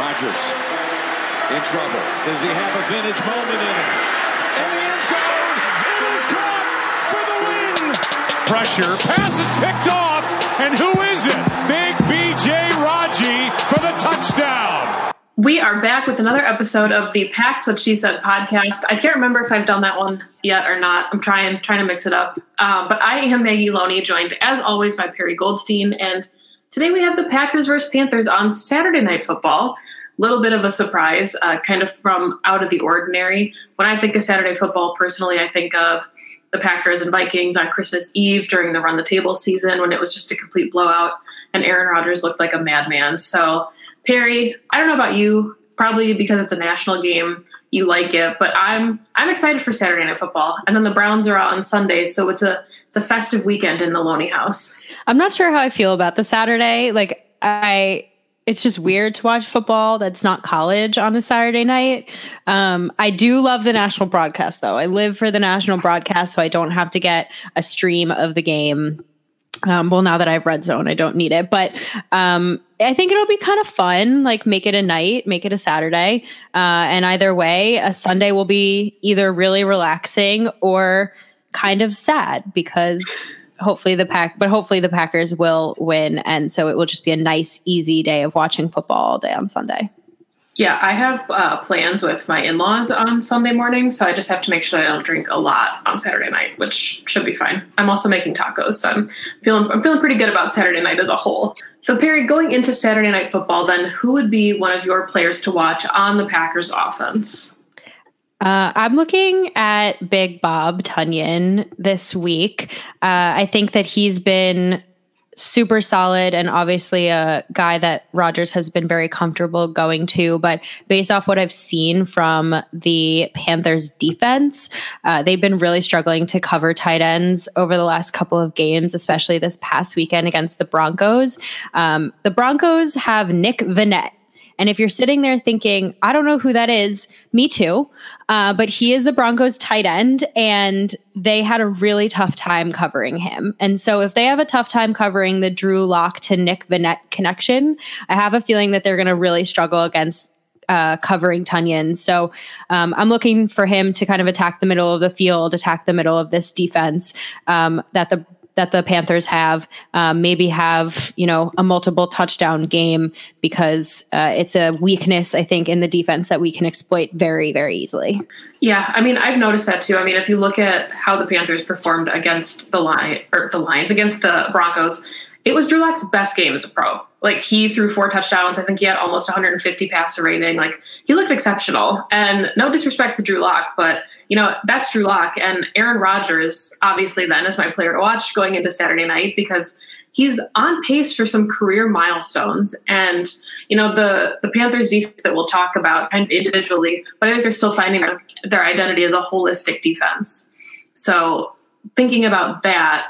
Rodgers in trouble. Does he have a vintage moment in him? In the end zone, it is caught for the win. Pressure, pass is picked off, and who is it? Big BJ Raji for the touchdown. We are back with another episode of the Pack's What She Said podcast. I can't remember if I've done that one yet or not. I'm trying trying to mix it up. Uh, but I am Maggie Loney, joined as always by Perri Goldstein, and today we have the Packers versus Panthers on Saturday Night Football A little bit of a surprise, uh, kind of from out of the ordinary. When I think of Saturday football, personally, I think of the Packers and Vikings on Christmas Eve during the run the table season when it was just a complete blowout and Aaron Rodgers looked like a madman. So, Perri, I don't know about you, probably because it's a national game, you like it, but I'm I'm excited for Saturday night football. And then the Browns are out on Sunday, so it's a it's a festive weekend in the Loney house. I'm not sure how I feel about the Saturday. Like I it's just weird to watch football that's not college on a Saturday night. Um, I do love the national broadcast, though. I live for the national broadcast, so I don't have to get a stream of the game. Um, well, now that I have Red Zone, I don't need it. But um, I think it'll be kind of fun. Like, make it a night, make it a Saturday. Uh, and either way, a Sunday will be either really relaxing or kind of sad because hopefully the pack but hopefully the packers will win. And so it will just be a nice easy day of watching football all day on sunday. Yeah i have uh, plans with my in-laws on sunday morning so i just have to make sure i don't drink a lot on saturday night which should be fine. I'm also making tacos so i'm feeling i'm feeling pretty good about saturday night as a whole. So perri going into saturday night football then who would be one of your players to watch on the packers offense uh, I'm looking at Big Bob Tonyan this week. Uh, I think that he's been super solid and obviously a guy that Rodgers has been very comfortable going to. But based off what I've seen from the Panthers defense, uh, they've been really struggling to cover tight ends over the last couple of games, especially this past weekend against the Broncos. Um, the Broncos have Nick Vannett and if you're sitting there thinking, I don't know who that is, me too. Uh, but he is the Broncos tight end, and they had a really tough time covering him. And so, if they have a tough time covering the Drew Lock to Nick Vannett connection, I have a feeling that they're going to really struggle against uh, covering Tonyan. So um, I'm looking for him to kind of attack the middle of the field, attack the middle of this defense um, that the that the Panthers have, um, maybe have you know a multiple touchdown game because uh, it's a weakness I think in the defense that we can exploit very very easily. Yeah, I mean I've noticed that too. I mean if you look at how the Panthers performed against the line or the Lions against the Broncos, it was Drew Lock's best game as a pro. Like he threw four touchdowns. I think he had almost 150 passer rating. Like he looked exceptional. And no disrespect to Drew Lock, but you know that's Drew Lock and Aaron Rodgers. Obviously, then is my player to watch going into Saturday night because he's on pace for some career milestones. And you know the the Panthers defense that we'll talk about kind of individually, but I think they're still finding their, their identity as a holistic defense. So thinking about that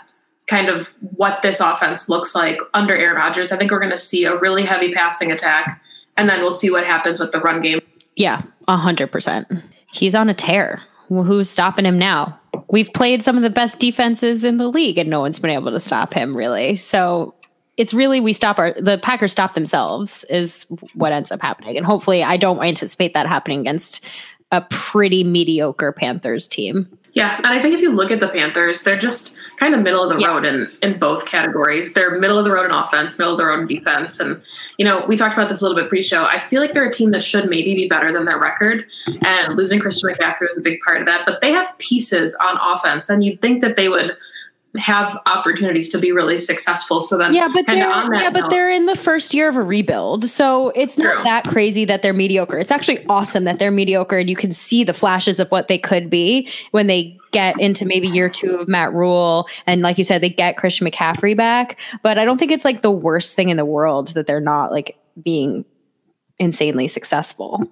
kind of what this offense looks like under Aaron Rodgers. I think we're going to see a really heavy passing attack, and then we'll see what happens with the run game. Yeah, 100%. He's on a tear. who's stopping him now? We've played some of the best defenses in the league, and no one's been able to stop him, really. So it's really we stop our the Packers stop themselves is what ends up happening, and hopefully, I don't anticipate that happening against a pretty mediocre Panthers team. Yeah, and I think if you look at the Panthers, they're just kind of middle of the yeah. road in in both categories. They're middle of the road in offense, middle of the road in defense, and you know we talked about this a little bit pre-show. I feel like they're a team that should maybe be better than their record, and losing Christian McCaffrey was a big part of that. But they have pieces on offense, and you'd think that they would have opportunities to be really successful. So then, yeah, but they're, yeah, note, but they're in the first year of a rebuild, so it's not true. that crazy that they're mediocre. It's actually awesome that they're mediocre, and you can see the flashes of what they could be when they get into maybe year two of Matt Rhule, and like you said, they get Christian McCaffrey back. But I don't think it's like the worst thing in the world that they're not like being insanely successful.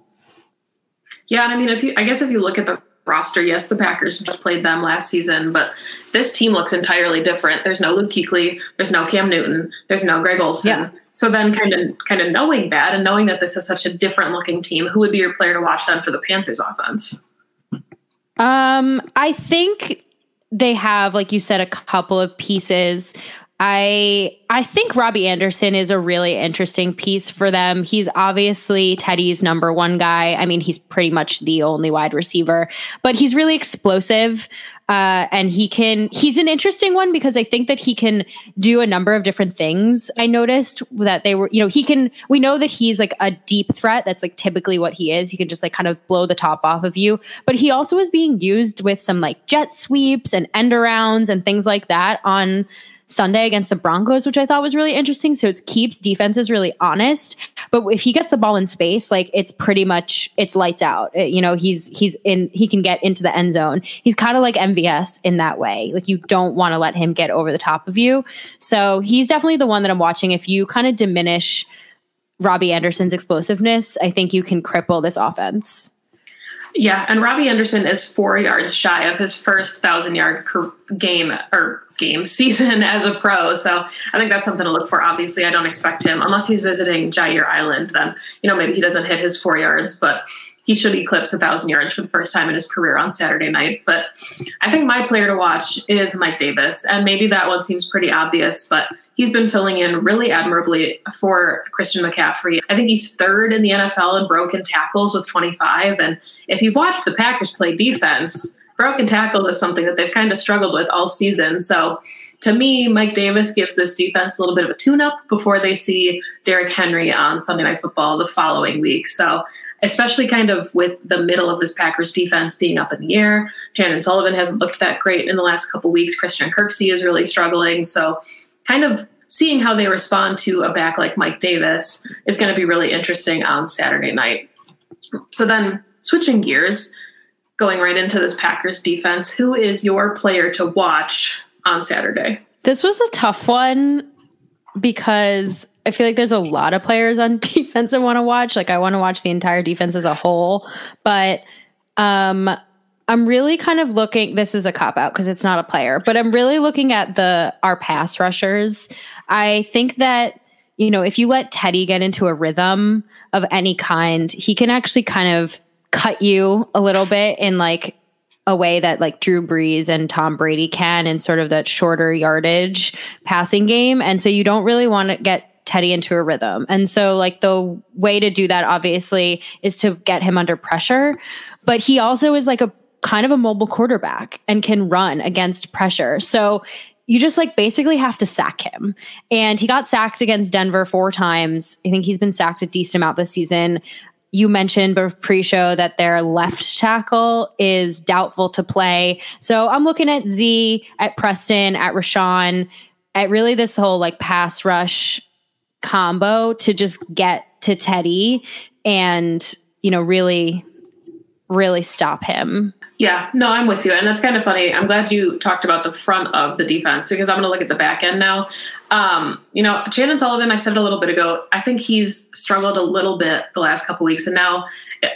Yeah, and I mean, if you, I guess if you look at the roster. Yes, the Packers just played them last season, but this team looks entirely different. There's no Luke Kuechly, there's no Cam Newton, there's no Greg Olsen. Yeah. So then, kind of, kind of knowing that and knowing that this is such a different looking team, who would be your player to watch then for the Panthers offense? Um, I think they have, like you said, a couple of pieces. I I think Robbie Anderson is a really interesting piece for them. He's obviously Teddy's number one guy. I mean, he's pretty much the only wide receiver, but he's really explosive. Uh, and he can he's an interesting one because i think that he can do a number of different things i noticed that they were you know he can we know that he's like a deep threat that's like typically what he is he can just like kind of blow the top off of you but he also is being used with some like jet sweeps and end arounds and things like that on Sunday against the Broncos, which I thought was really interesting. So it keeps defenses really honest. But if he gets the ball in space, like it's pretty much it's lights out. It, you know, he's he's in he can get into the end zone. He's kind of like MVS in that way. Like you don't want to let him get over the top of you. So he's definitely the one that I'm watching. If you kind of diminish Robbie Anderson's explosiveness, I think you can cripple this offense. Yeah, and Robbie Anderson is four yards shy of his first thousand yard game or game season as a pro. So I think that's something to look for. Obviously, I don't expect him unless he's visiting Jaire Island. Then you know maybe he doesn't hit his four yards, but he should eclipse a thousand yards for the first time in his career on Saturday night. But I think my player to watch is Mike Davis, and maybe that one seems pretty obvious, but he's been filling in really admirably for Christian McCaffrey. I think he's third in the NFL in broken tackles with 25. And if you've watched the Packers play defense, broken tackles is something that they've kind of struggled with all season. So to me, Mike Davis gives this defense a little bit of a tune up before they see Derrick Henry on Sunday Night Football the following week. So, especially kind of with the middle of this Packers defense being up in the air, Chandon Sullivan hasn't looked that great in the last couple weeks. Christian Kirksey is really struggling. So, kind of seeing how they respond to a back like Mike Davis is going to be really interesting on Saturday night. So, then switching gears, going right into this Packers defense, who is your player to watch on Saturday? This was a tough one because I feel like there's a lot of players on defense I want to watch. Like I want to watch the entire defense as a whole, but um I'm really kind of looking this is a cop out because it's not a player, but I'm really looking at the our pass rushers. I think that you know, if you let Teddy get into a rhythm of any kind, he can actually kind of cut you a little bit in like a way that like Drew Brees and Tom Brady can in sort of that shorter yardage passing game. And so you don't really want to get Teddy into a rhythm. And so like the way to do that obviously is to get him under pressure. But he also is like a kind of a mobile quarterback and can run against pressure. So you just like basically have to sack him. And he got sacked against Denver four times. I think he's been sacked a decent amount this season you mentioned pre-show that their left tackle is doubtful to play. So I'm looking at Z, at Preston, at Rashan, at really this whole like pass rush combo to just get to Teddy and you know really really stop him. Yeah, no, I'm with you. And that's kind of funny. I'm glad you talked about the front of the defense because I'm going to look at the back end now. Um, you know, Chandon Sullivan, I said it a little bit ago, I think he's struggled a little bit the last couple weeks. And now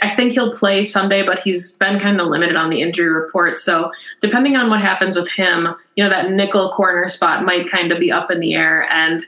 I think he'll play Sunday, but he's been kind of limited on the injury report. So depending on what happens with him, you know, that nickel corner spot might kind of be up in the air. And,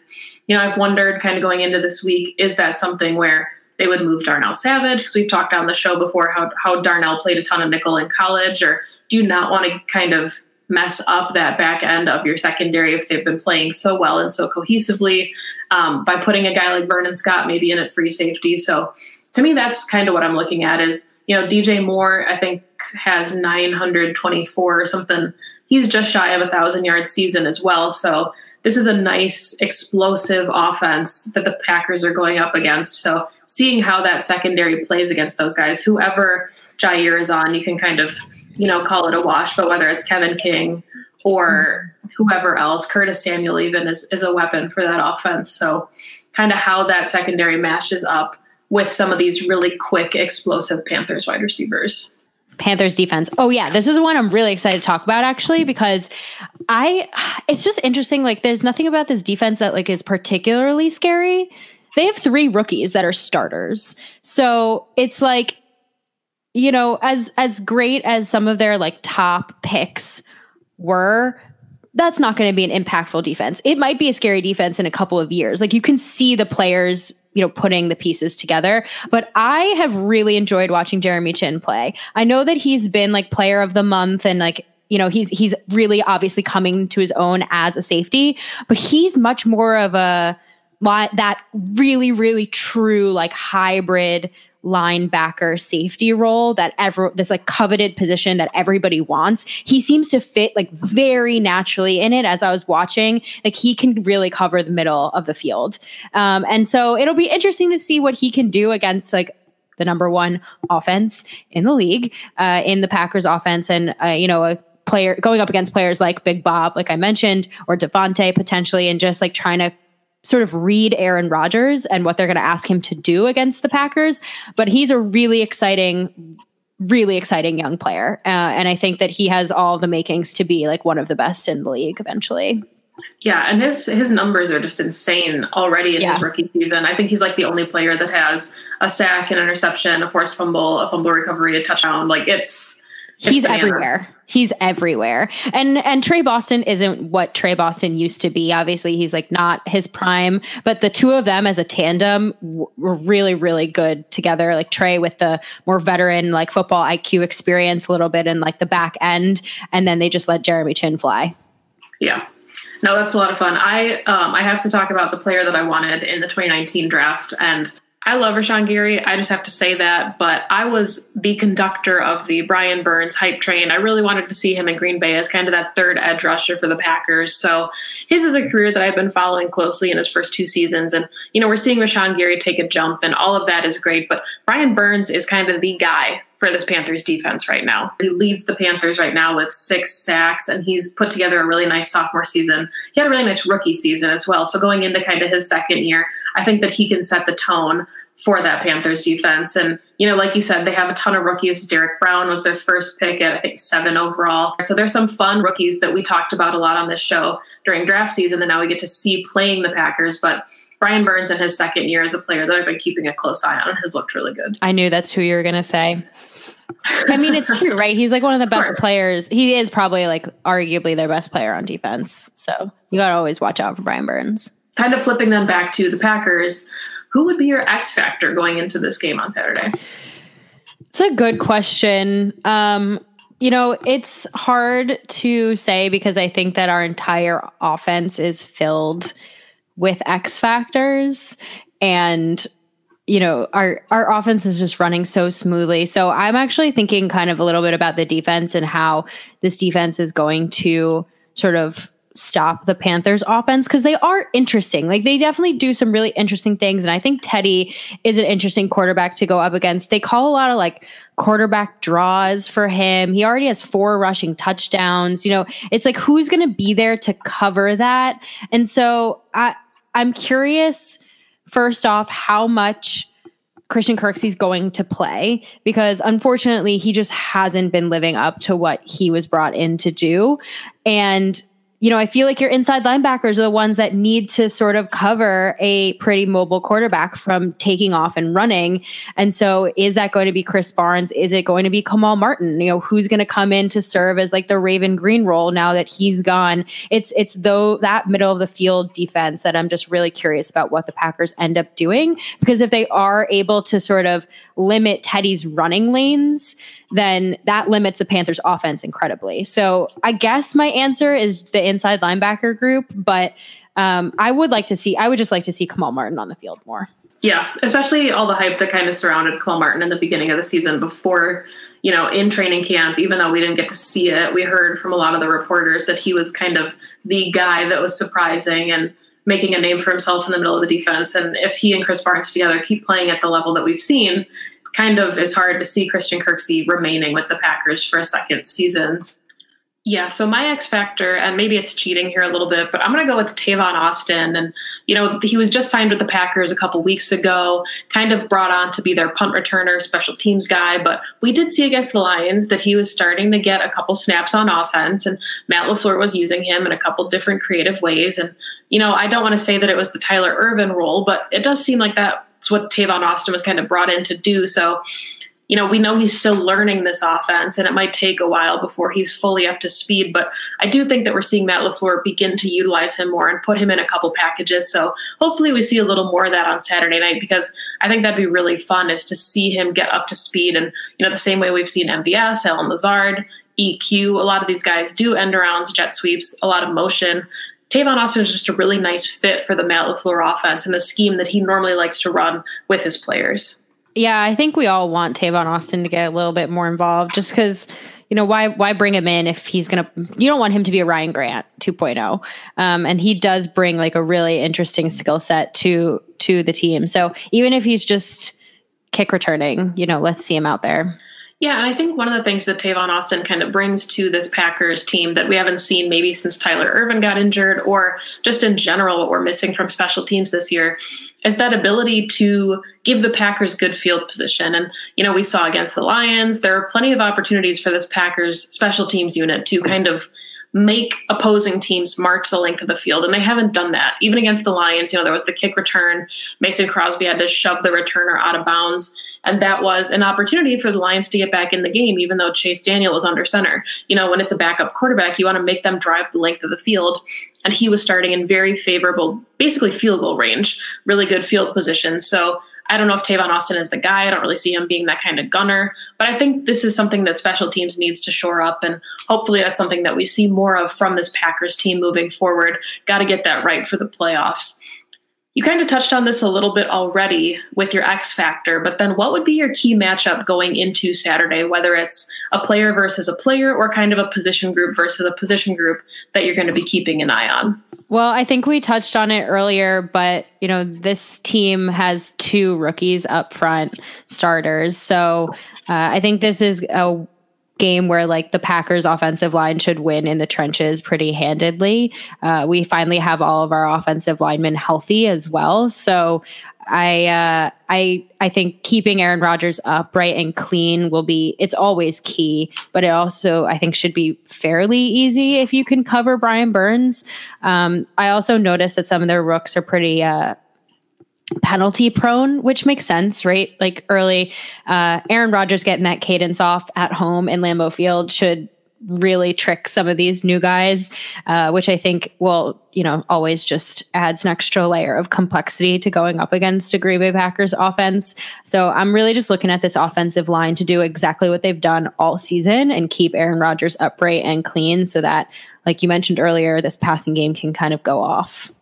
you know, I've wondered kind of going into this week, is that something where they would move Darnell Savage? Because we've talked on the show before how, how Darnell played a ton of nickel in college, or do you not want to kind of mess up that back end of your secondary if they've been playing so well and so cohesively um, by putting a guy like Vernon Scott maybe in at free safety. So to me, that's kind of what I'm looking at is, you know, DJ Moore, I think has 924 or something. He's just shy of a thousand yard season as well. So this is a nice explosive offense that the Packers are going up against. So seeing how that secondary plays against those guys, whoever Jaire is on, you can kind of, you know, call it a wash. But whether it's Kevin King or whoever else, Curtis Samuel even is, is a weapon for that offense. So kind of how that secondary matches up with some of these really quick, explosive Panthers wide receivers. Panthers defense. Oh yeah, this is one I'm really excited to talk about actually because I it's just interesting like there's nothing about this defense that like is particularly scary. They have 3 rookies that are starters. So it's like you know, as as great as some of their like top picks were, that's not going to be an impactful defense. It might be a scary defense in a couple of years. Like you can see the players you know putting the pieces together but i have really enjoyed watching jeremy Chinn play i know that he's been like player of the month and like you know he's he's really obviously coming to his own as a safety but he's much more of a that really really true like hybrid linebacker safety role that ever this like coveted position that everybody wants. He seems to fit like very naturally in it as I was watching. Like he can really cover the middle of the field. Um, and so it'll be interesting to see what he can do against like the number one offense in the league, uh, in the Packers offense, and uh, you know a player going up against players like Big Bob, like I mentioned, or Davante potentially, and just like trying to sort of read Aaron Rodgers and what they're going to ask him to do against the Packers. But he's a really exciting, really exciting young player. Uh, and I think that he has all the makings to be like one of the best in the league eventually. Yeah, and his his numbers are just insane already in yeah. his rookie season. I think he's like the only player that has a sack, an interception, a forced fumble, a fumble recovery, a touchdown. Like it's, it's he's bananas. everywhere. He's everywhere. And and Tre Boston isn't what Tre Boston used to be. Obviously, he's like not his prime, but the two of them as a tandem were really really good together. Like Tre with the more veteran like football IQ experience a little bit in like the back end and then they just let Jeremy Chinn fly. Yeah. No, that's a lot of fun. I um, I have to talk about the player that I wanted in the 2019 draft, and I love Rashan Gary. I just have to say that. But I was the conductor of the Brian Burns hype train. I really wanted to see him in Green Bay as kind of that third edge rusher for the Packers. So his is a career that I've been following closely in his first two seasons. And, you know, we're seeing Rashan Gary take a jump, and all of that is great. But Brian Burns is kind of the guy for this Panthers defense right now. He leads the Panthers right now with six sacks, and he's put together a really nice sophomore season. He had a really nice rookie season as well. So going into kind of his second year, I think that he can set the tone for that Panthers defense. And, you know, like you said, they have a ton of rookies. Derrick Brown was their first pick at, I think, seven overall. So there's some fun rookies that we talked about a lot on this show during draft season that now we get to see playing the Packers. But Brian Burns in his second year as a player that I've been keeping a close eye on has looked really good. I knew that's who you were going to say. I mean, it's true, right? He's like one of the best of players. He is probably like arguably their best player on defense. So you got to always watch out for Brian Burns. Kind of flipping them back to the Packers. Who would be your X factor going into this game on Saturday? It's a good question. Um, you know, it's hard to say because I think that our entire offense is filled with X factors. And you know our our offense is just running so smoothly. So i'm actually thinking kind of a little bit about the defense and how this defense is going to sort of stop the panthers offense because they are interesting. Like they definitely do some really interesting things and i think teddy is an interesting quarterback to go up against. They call a lot of like quarterback draws for him. He already has four rushing touchdowns. You know it's like who's going to be there to cover that? And so i i'm curious first off how much Christian Kirksey's going to play because unfortunately he just hasn't been living up to what he was brought in to do. And you know, I feel like your inside linebackers are the ones that need to sort of cover a pretty mobile quarterback from taking off and running. And so, is that going to be Krys Barnes? Is it going to be Kamal Martin? You know, who's going to come in to serve as like the Raven Greene role now that he's gone? It's it's though that middle of the field defense that I'm just really curious about what the Packers end up doing because if they are able to sort of limit Teddy's running lanes, then that limits the Panthers offense incredibly. So I guess my answer is the inside linebacker group, but um, I would like to see, I would just like to see Kamal Martin on the field more. Yeah, especially all the hype that kind of surrounded Kamal Martin in the beginning of the season before, you know, in training camp, even though we didn't get to see it, we heard from a lot of the reporters that he was kind of the guy that was surprising and making a name for himself in the middle of the defense. And if he and Krys Barnes together keep playing at the level that we've seen, kind of is hard to see Christian Kirksey remaining with the Packers for a second season. Yeah, so my X factor, and maybe it's cheating here a little bit, but I'm going to go with Tavon Austin. And, you know, he was just signed with the Packers a couple weeks ago, kind of brought on to be their punt returner, special teams guy. But we did see against the Lions that he was starting to get a couple snaps on offense, and Matt LaFleur was using him in a couple different creative ways. And, you know, I don't want to say that it was the Tyler Ervin role, but it does seem like that's what Tavon Austin was kind of brought in to do. So, you know, we know he's still learning this offense and it might take a while before he's fully up to speed. But I do think that we're seeing Matt LaFleur begin to utilize him more and put him in a couple packages. So hopefully we see a little more of that on Saturday night because I think that'd be really fun is to see him get up to speed. And, you know, the same way we've seen MVS, Allen Lazard, EQ, a lot of these guys do end arounds, jet sweeps, a lot of motion. Tavon Austin is just a really nice fit for the Matt LaFleur offense and the scheme that he normally likes to run with his players. Yeah, I think we all want Tavon Austin to get a little bit more involved just because you know why why bring him in if he's gonna you don't want him to be a ryan grant 2.0 um, and he does bring like a really interesting skill set to to the team. So even if he's just kick returning you know let's see him out there yeah, and I think one of the things that Tavon Austin kind of brings to this Packers team that we haven't seen maybe since Tyler Ervin got injured or just in general what we're missing from special teams this year is that ability to give the Packers good field position. And, you know, we saw against the Lions, there are plenty of opportunities for this Packers special teams unit to kind of make opposing teams march the length of the field. And they haven't done that. Even against the Lions, you know, there was the kick return. Mason Crosby had to shove the returner out of bounds. And that was an opportunity for the Lions to get back in the game, even though Chase Daniel was under center. You know, when it's a backup quarterback, you want to make them drive the length of the field. And he was starting in very favorable, basically field goal range, really good field position. So I don't know if Tavon Austin is the guy. I don't really see him being that kind of gunner. But I think this is something that special teams needs to shore up. And hopefully that's something that we see more of from this Packers team moving forward. Got to get that right for the playoffs. You kind of touched on this a little bit already with your X factor, but then what would be your key matchup going into Saturday, whether it's a player versus a player or kind of a position group versus a position group that you're going to be keeping an eye on? Well, I think we touched on it earlier, but you know, this team has two rookies up front starters. So uh, I think this is a game where like the Packers offensive line should win in the trenches pretty handedly. Uh, we finally have all of our offensive linemen healthy as well. So I uh, I I think keeping Aaron Rodgers upright and clean will be it's always key, but it also I think should be fairly easy if you can cover Brian Burns. Um, I also noticed that some of their rooks are pretty uh, penalty prone, which makes sense, right? Like early, uh, Aaron Rodgers getting that cadence off at home in Lambeau Field should really trick some of these new guys, uh, which I think will, you know, always just adds an extra layer of complexity to going up against a Green Bay Packers offense. So I'm really just looking at this offensive line to do exactly what they've done all season and keep Aaron Rodgers upright and clean so that, like you mentioned earlier, this passing game can kind of go off.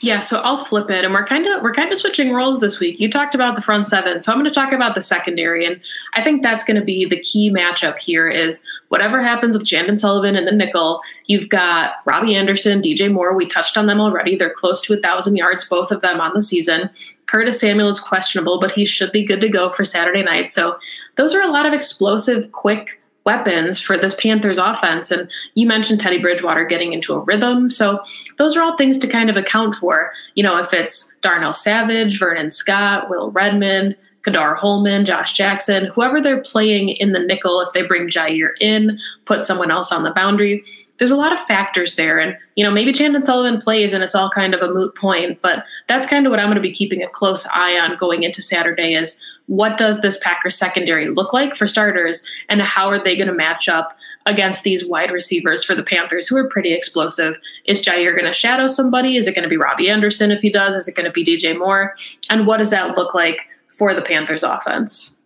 Yeah, so I'll flip it, and we're kind of we're kind of switching roles this week. You talked about the front seven, so I'm going to talk about the secondary, and I think that's going to be the key matchup here. Is whatever happens with Chandon Sullivan and the nickel, you've got Robbie Anderson, DJ Moore. We touched on them already; they're close to a thousand yards, both of them on the season. Curtis Samuel is questionable, but he should be good to go for Saturday night. So those are a lot of explosive, quick weapons for this Panthers offense. And you mentioned Teddy Bridgewater getting into a rhythm. So those are all things to kind of account for. You know, if it's Darnell Savage, Vernon Scott, Will Redmond, Ka'dar Hollman, Josh Jackson, whoever they're playing in the nickel, if they bring Jaire in, put someone else on the boundary, there's a lot of factors there. And, you know, maybe Chandon Sullivan plays and it's all kind of a moot point, but that's kind of what I'm going to be keeping a close eye on going into Saturday is what does this Packers secondary look like for starters and how are they going to match up against these wide receivers for the Panthers who are pretty explosive? Is Jaire going to shadow somebody? Is it going to be Robbie Anderson if he does? Is it going to be DJ Moore? And what does that look like for the Panthers offense?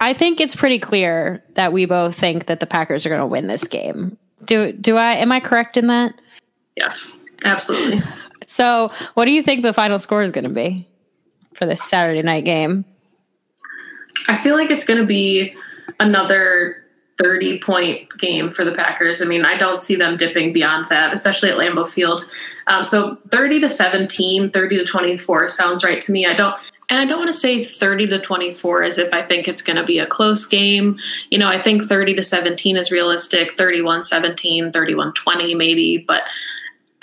I think it's pretty clear that we both think that the Packers are going to win this game. Do do I am I correct in that? Yes, absolutely. So, what do you think the final score is going to be? for this Saturday night game? I feel like it's going to be another 30 point game for the Packers. I mean, I don't see them dipping beyond that, especially at Lambeau Field. Um, so 30 to 17, 30 to 24 sounds right to me. I don't, and I don't want to say 30 to 24 as if I think it's going to be a close game. You know, I think 30 to 17 is realistic, 31 17, 31 20 maybe, but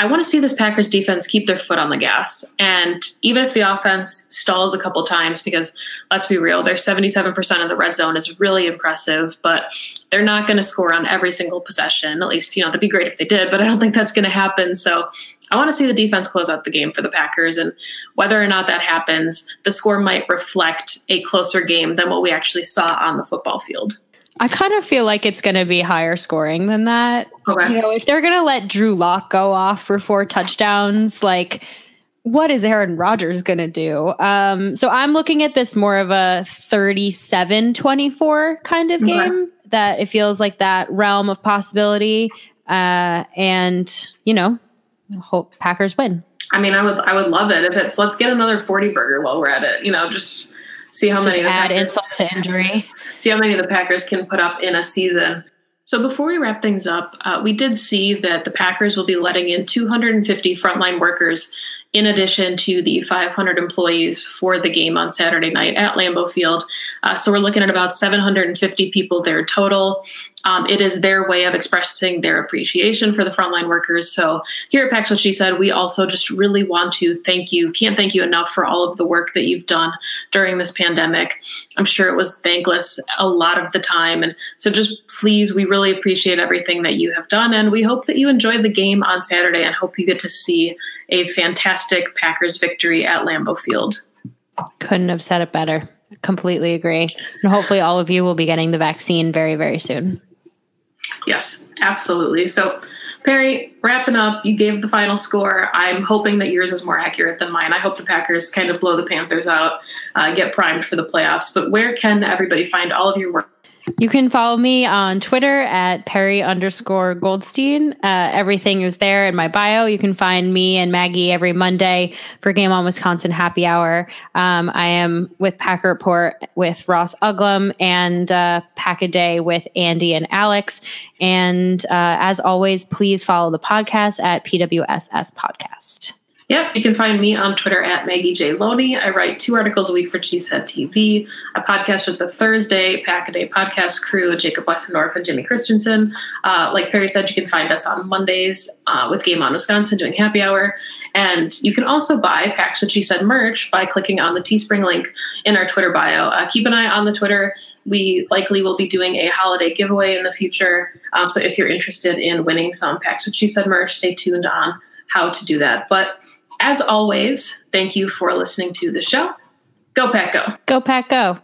I want to see this Packers defense keep their foot on the gas. And even if the offense stalls a couple times, because let's be real, their 77% in the red zone is really impressive, but they're not going to score on every single possession. At least, you know, that'd be great if they did, but I don't think that's going to happen. So I want to see the defense close out the game for the Packers. And whether or not that happens, the score might reflect a closer game than what we actually saw on the football field. I kind of feel like it's going to be higher scoring than that. Okay. You know, if they're going to let Drew Lock go off for four touchdowns, like what is Aaron Rodgers going to do? Um, so I'm looking at this more of a 37 24 kind of game okay. that it feels like that realm of possibility. Uh, and, you know, hope Packers win. I mean, I would, I would love it if it's, let's get another 40 burger while we're at it, you know, just see how just many add Packers, insult to injury. See how many of the Packers can put up in a season. So before we wrap things up, uh, we did see that the Packers will be letting in 250 frontline workers in addition to the 500 employees for the game on Saturday night at Lambeau Field. Uh, so we're looking at about 750 people there total. Um, it is their way of expressing their appreciation for the frontline workers. So here at Pack's What She Said, we also just really want to thank you, can't thank you enough for all of the work that you've done during this pandemic. I'm sure it was thankless a lot of the time. And so just please, we really appreciate everything that you have done. And we hope that you enjoyed the game on Saturday and hope you get to see a fantastic Packers victory at Lambeau Field. Couldn't have said it better. Completely agree. And hopefully, all of you will be getting the vaccine very, very soon. Yes, absolutely. So, Perri, wrapping up, you gave the final score. I'm hoping that yours is more accurate than mine. I hope the Packers kind of blow the Panthers out, uh, get primed for the playoffs. But where can everybody find all of your work? You can follow me on Twitter at Perri underscore Goldstein. Uh, everything is there in my bio. You can find me and Maggie every Monday for Game On Wisconsin Happy Hour. Um, I am with Packer Report with Ross Uglem and uh, Pack a Day with Andy and Alex. And uh, as always, please follow the podcast at PWSS Podcast. Yep, you can find me on Twitter at Maggie J. Loney. I write two articles a week for Cheesehead TV. I podcast with the Thursday Pack a Day podcast crew, Jacob Westendorf and Jimmy Christensen. Uh, like Perri said, you can find us on Mondays uh, with Game On Wisconsin doing happy hour. And you can also buy Pack's What She Said merch by clicking on the Teespring link in our Twitter bio. Uh, keep an eye on the Twitter. We likely will be doing a holiday giveaway in the future. Um, so if you're interested in winning some Pack's What She Said merch, stay tuned on how to do that. But as always, thank you for listening to the show. Go Pack Go. Go Pack Go.